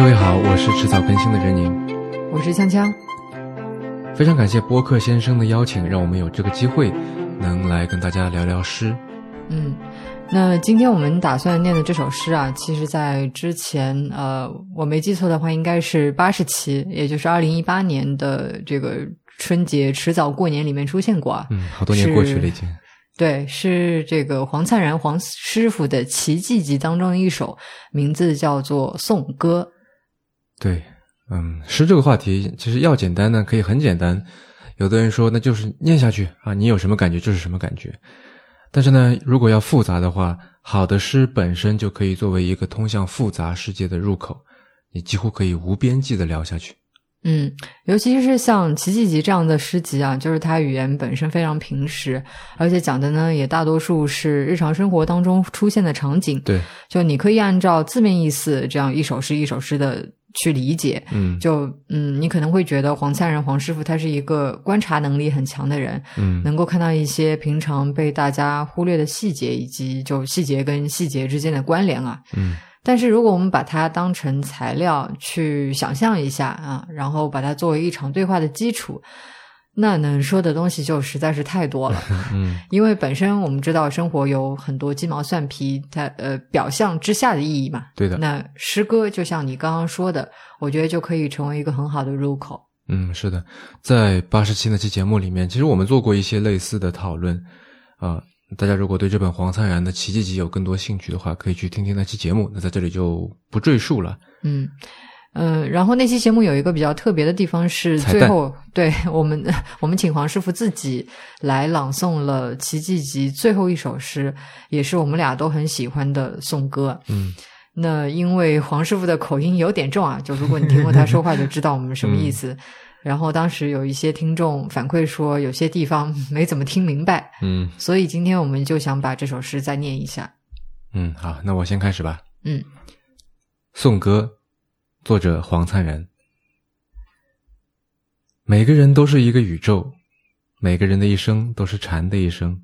各位好，我是迟早更新的任宁，我是锵锵。非常感谢播客先生的邀请，让我们有这个机会能来跟大家聊聊诗。嗯，那今天我们打算念的这首诗啊，其实在之前呃，我没记错的话，应该是八十期，也就是二零一八年的这个春节迟早过年里面出现过啊。嗯，好多年过去了已经。对，是这个黄灿然黄师傅的奇迹集当中的一首，名字叫做《颂歌》。对，嗯，诗这个话题其实要简单呢，可以很简单。有的人说，那就是念下去啊，你有什么感觉就是什么感觉。但是呢，如果要复杂的话，好的诗本身就可以作为一个通向复杂世界的入口，你几乎可以无边际的聊下去。嗯，尤其是像《奇迹集》这样的诗集啊，就是它语言本身非常平实，而且讲的呢也大多数是日常生活当中出现的场景。对，就你可以按照字面意思这样一首诗一首诗的去理解。嗯，就嗯，你可能会觉得黄灿仁黄师傅他是一个观察能力很强的人，嗯，能够看到一些平常被大家忽略的细节，以及就细节跟细节之间的关联啊。嗯。但是，如果我们把它当成材料去想象一下啊，然后把它作为一场对话的基础，那能说的东西就实在是太多了。嗯，因为本身我们知道生活有很多鸡毛蒜皮，它呃表象之下的意义嘛。对的。那诗歌就像你刚刚说的，我觉得就可以成为一个很好的入口。嗯，是的，在八十七那期节目里面，其实我们做过一些类似的讨论啊。大家如果对这本黄灿然的《奇迹集》有更多兴趣的话，可以去听听那期节目。那在这里就不赘述了。嗯嗯，然后那期节目有一个比较特别的地方是，最后对我们我们请黄师傅自己来朗诵了《奇迹集》最后一首诗，也是我们俩都很喜欢的颂歌。嗯，那因为黄师傅的口音有点重啊，就如果你听过他说话，就知道我们什么意思。然后当时有一些听众反馈说，有些地方没怎么听明白。嗯，所以今天我们就想把这首诗再念一下。嗯，好，那我先开始吧。嗯，颂歌，作者黄灿然。每个人都是一个宇宙，每个人的一生都是禅的一生。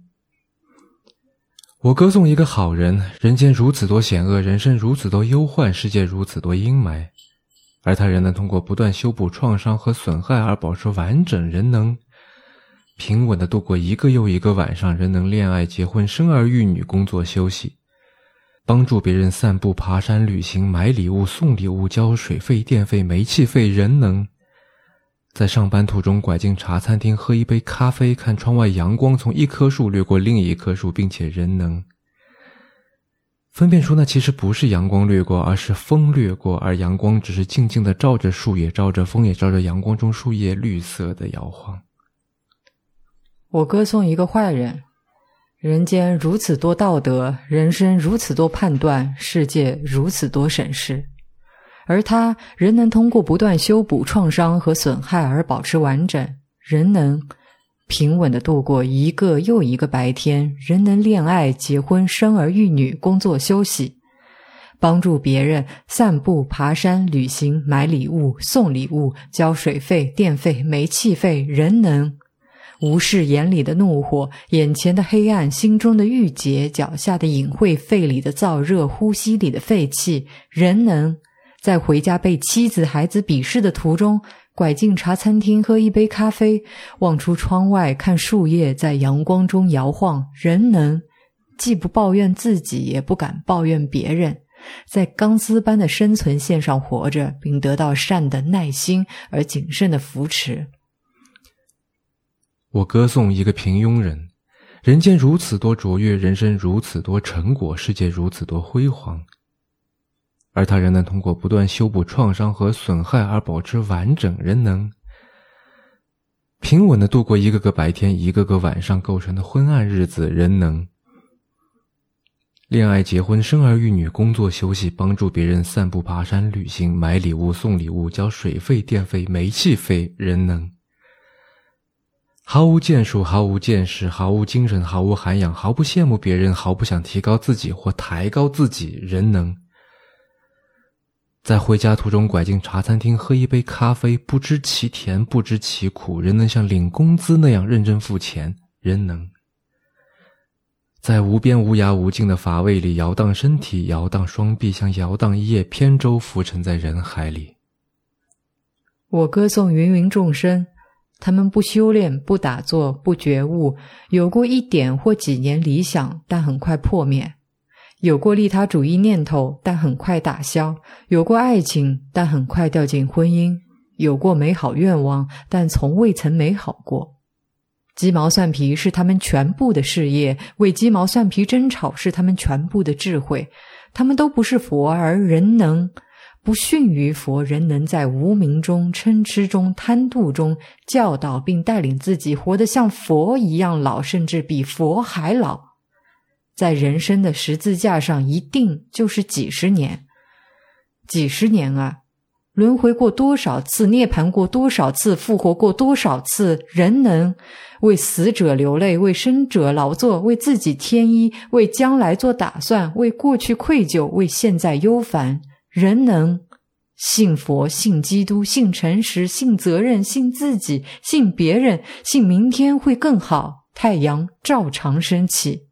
我歌颂一个好人，人间如此多险恶，人生如此多忧患，世界如此多阴霾。而他仍能通过不断修补创伤和损害而保持完整，人能平稳的度过一个又一个晚上，仍能恋爱、结婚、生儿育女、工作、休息，帮助别人散步、爬山、旅行、买礼物、送礼物、交水费、电费、煤气费，人能在上班途中拐进茶餐厅喝一杯咖啡，看窗外阳光从一棵树掠过另一棵树，并且人能。分辨出那其实不是阳光掠过，而是风掠过，而阳光只是静静的照着树，也照着风，也照着阳光中树叶绿色的摇晃。我歌颂一个坏人，人间如此多道德，人生如此多判断，世界如此多审视，而他仍能通过不断修补创伤和损害而保持完整，仍能。平稳的度过一个又一个白天，仍能恋爱、结婚、生儿育女、工作、休息，帮助别人散步、爬山、旅行、买礼物、送礼物、交水费、电费、煤气费，仍能无视眼里的怒火、眼前的黑暗、心中的郁结、脚下的隐晦、肺里的燥热、呼吸里的废气，仍能在回家被妻子、孩子鄙视的途中。拐进茶餐厅喝一杯咖啡，望出窗外看树叶在阳光中摇晃，仍能既不抱怨自己，也不敢抱怨别人，在钢丝般的生存线上活着，并得到善的耐心而谨慎的扶持。我歌颂一个平庸人，人间如此多卓越，人生如此多成果，世界如此多辉煌。而他仍能通过不断修补创伤和损害而保持完整，仍能平稳的度过一个个白天、一个个晚上构成的昏暗日子，仍能恋爱、结婚、生儿育女、工作、休息，帮助别人散步、爬山、旅行、买礼物、送礼物、交水费、电费、煤气费，仍能毫无建树、毫无见识、毫无精神、毫无涵养、毫不羡慕别人、毫不想提高自己或抬高自己，仍能。在回家途中拐进茶餐厅喝一杯咖啡，不知其甜，不知其苦，仍能像领工资那样认真付钱，仍能在无边无涯无尽的乏味里摇荡身体，摇荡双臂，像摇荡一叶扁舟，浮沉在人海里。我歌颂芸芸众生，他们不修炼，不打坐，不觉悟，有过一点或几年理想，但很快破灭；有过利他主义念头，但很快打消；有过爱情，但很快掉进婚姻；有过美好愿望，但从未曾美好过。鸡毛蒜皮是他们全部的事业，为鸡毛蒜皮争吵是他们全部的智慧。他们都不是佛，而人能。不逊于佛，人能在无名中、嗔痴中、贪妒中教导并带领自己活得像佛一样老，甚至比佛还老。在人生的十字架上，一定就是几十年，几十年啊！轮回过多少次，涅槃过多少次，复活过多少次？人能为死者流泪，为生者劳作，为自己添衣，为将来做打算，为过去愧疚，为现在忧烦。人能信佛信基督信诚实信责任信自己信别人信明天会更好太阳照常升起。